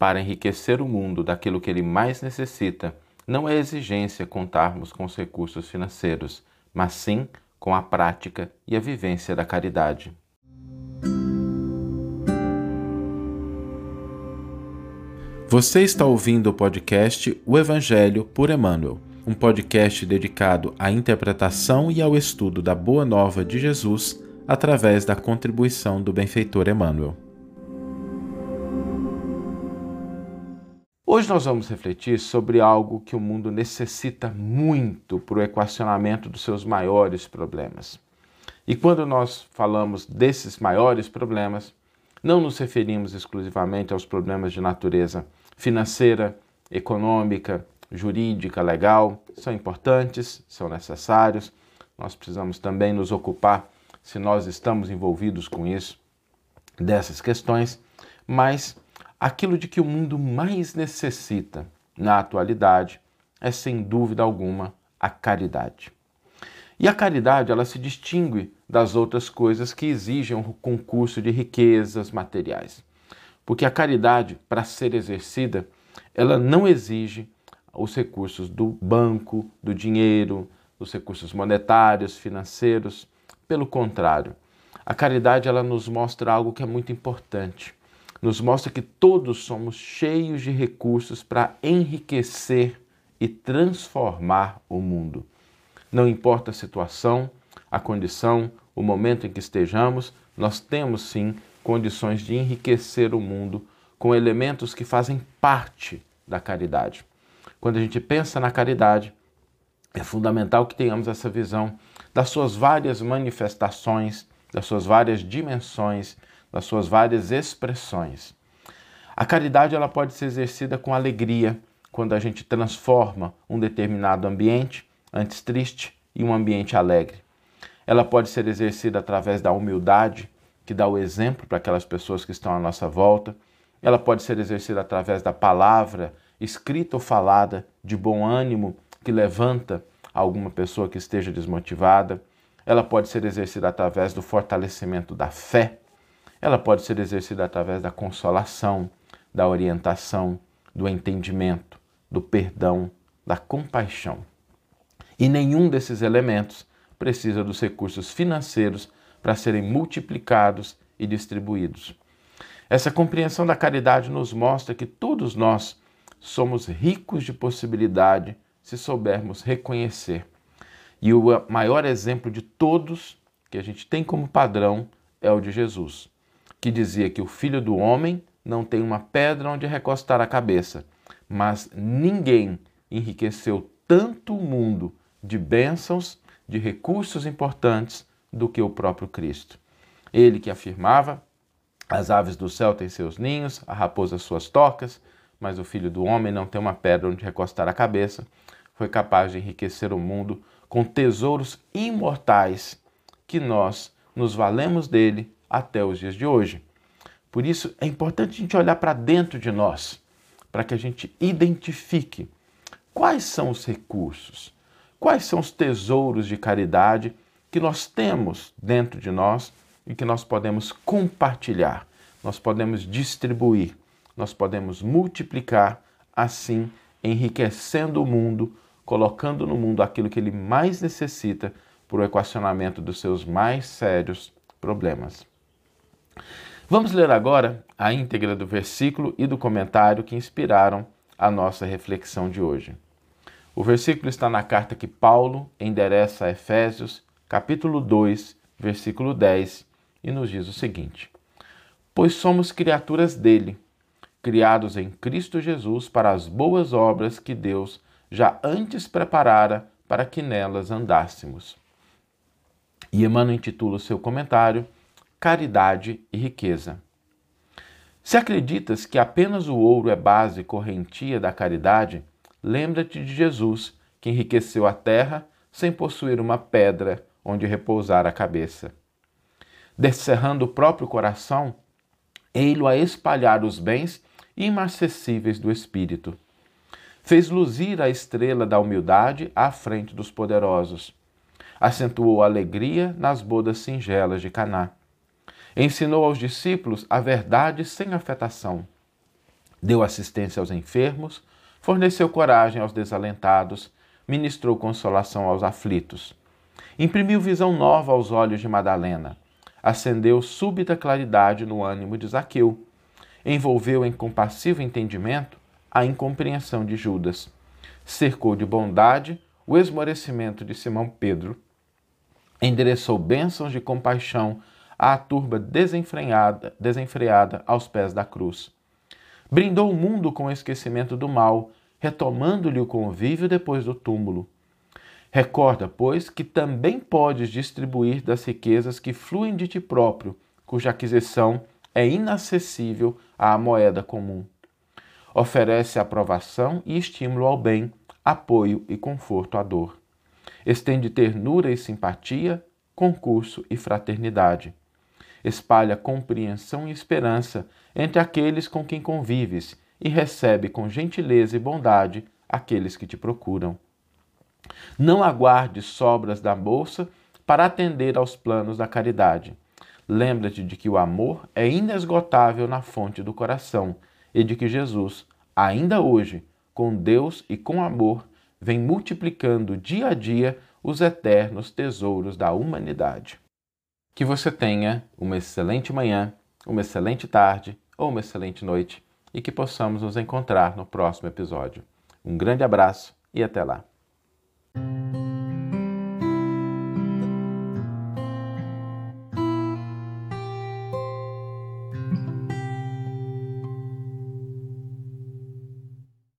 Para enriquecer o mundo daquilo que ele mais necessita, não é exigência contarmos com os recursos financeiros, mas sim com a prática e a vivência da caridade. Você está ouvindo o podcast O Evangelho por Emmanuel, um podcast dedicado à interpretação e ao estudo da Boa Nova de Jesus através da contribuição do benfeitor Emmanuel. Hoje nós vamos refletir sobre algo que o mundo necessita muito para o equacionamento dos seus maiores problemas. E quando nós falamos desses maiores problemas, não nos referimos exclusivamente aos problemas de natureza financeira, econômica, jurídica, legal. São importantes, são necessários. Nós precisamos também nos ocupar, se nós estamos envolvidos com isso, dessas questões, mas aquilo de que o mundo mais necessita na atualidade é, sem dúvida alguma, a caridade. E a caridade, ela se distingue das outras coisas que exigem um concurso de riquezas materiais. Porque a caridade, para ser exercida, ela não exige os recursos do banco, do dinheiro, os recursos monetários, financeiros. Pelo contrário, a caridade ela nos mostra algo que é muito importante nos mostra que todos somos cheios de recursos para enriquecer e transformar o mundo. Não importa a situação, a condição, o momento em que estejamos, nós temos sim condições de enriquecer o mundo com elementos que fazem parte da caridade. Quando a gente pensa na caridade, é fundamental que tenhamos essa visão das suas várias manifestações, das suas várias dimensões das suas várias expressões. A caridade ela pode ser exercida com alegria quando a gente transforma um determinado ambiente, antes triste, em um ambiente alegre. Ela pode ser exercida através da humildade, que dá o exemplo para aquelas pessoas que estão à nossa volta. Ela pode ser exercida através da palavra, escrita ou falada, de bom ânimo, que levanta alguma pessoa que esteja desmotivada. Ela pode ser exercida através do fortalecimento da fé, ela pode ser exercida através da consolação, da orientação, do entendimento, do perdão, da compaixão. E nenhum desses elementos precisa dos recursos financeiros para serem multiplicados e distribuídos. Essa compreensão da caridade nos mostra que todos nós somos ricos de possibilidade se soubermos reconhecer. E o maior exemplo de todos que a gente tem como padrão é o de Jesus que dizia que o filho do homem não tem uma pedra onde recostar a cabeça, mas ninguém enriqueceu tanto o mundo de bênçãos, de recursos importantes do que o próprio Cristo. Ele que afirmava: as aves do céu têm seus ninhos, a raposa suas tocas, mas o filho do homem não tem uma pedra onde recostar a cabeça, foi capaz de enriquecer o mundo com tesouros imortais que nós nos valemos dele até os dias de hoje. Por isso é importante a gente olhar para dentro de nós, para que a gente identifique quais são os recursos, quais são os tesouros de caridade que nós temos dentro de nós e que nós podemos compartilhar, nós podemos distribuir, nós podemos multiplicar, assim enriquecendo o mundo, colocando no mundo aquilo que ele mais necessita para o equacionamento dos seus mais sérios problemas. Vamos ler agora a íntegra do versículo e do comentário que inspiraram a nossa reflexão de hoje. O versículo está na carta que Paulo endereça a Efésios, capítulo 2, versículo 10, e nos diz o seguinte: Pois somos criaturas dele, criados em Cristo Jesus para as boas obras que Deus já antes preparara para que nelas andássemos. E Emmanuel intitula o seu comentário caridade e riqueza. Se acreditas que apenas o ouro é base correntia da caridade, lembra-te de Jesus, que enriqueceu a terra sem possuir uma pedra onde repousar a cabeça. Descerrando o próprio coração, ei-lo a espalhar os bens inacessíveis do Espírito. Fez luzir a estrela da humildade à frente dos poderosos. Acentuou a alegria nas bodas singelas de Caná Ensinou aos discípulos a verdade sem afetação. Deu assistência aos enfermos, forneceu coragem aos desalentados, ministrou consolação aos aflitos. Imprimiu visão nova aos olhos de Madalena, acendeu súbita claridade no ânimo de Zaqueu, envolveu em compassivo entendimento a incompreensão de Judas, cercou de bondade o esmorecimento de Simão Pedro, endereçou bênçãos de compaixão à turba desenfreada, desenfreada aos pés da cruz. Brindou o mundo com o esquecimento do mal, retomando-lhe o convívio depois do túmulo. Recorda, pois, que também podes distribuir das riquezas que fluem de ti próprio, cuja aquisição é inacessível à moeda comum. Oferece aprovação e estímulo ao bem, apoio e conforto à dor. Estende ternura e simpatia, concurso e fraternidade espalha compreensão e esperança entre aqueles com quem convives e recebe com gentileza e bondade aqueles que te procuram. Não aguarde sobras da bolsa para atender aos planos da caridade. Lembra-te de que o amor é inesgotável na fonte do coração e de que Jesus, ainda hoje, com Deus e com amor, vem multiplicando dia a dia os eternos tesouros da humanidade. Que você tenha uma excelente manhã, uma excelente tarde ou uma excelente noite e que possamos nos encontrar no próximo episódio. Um grande abraço e até lá!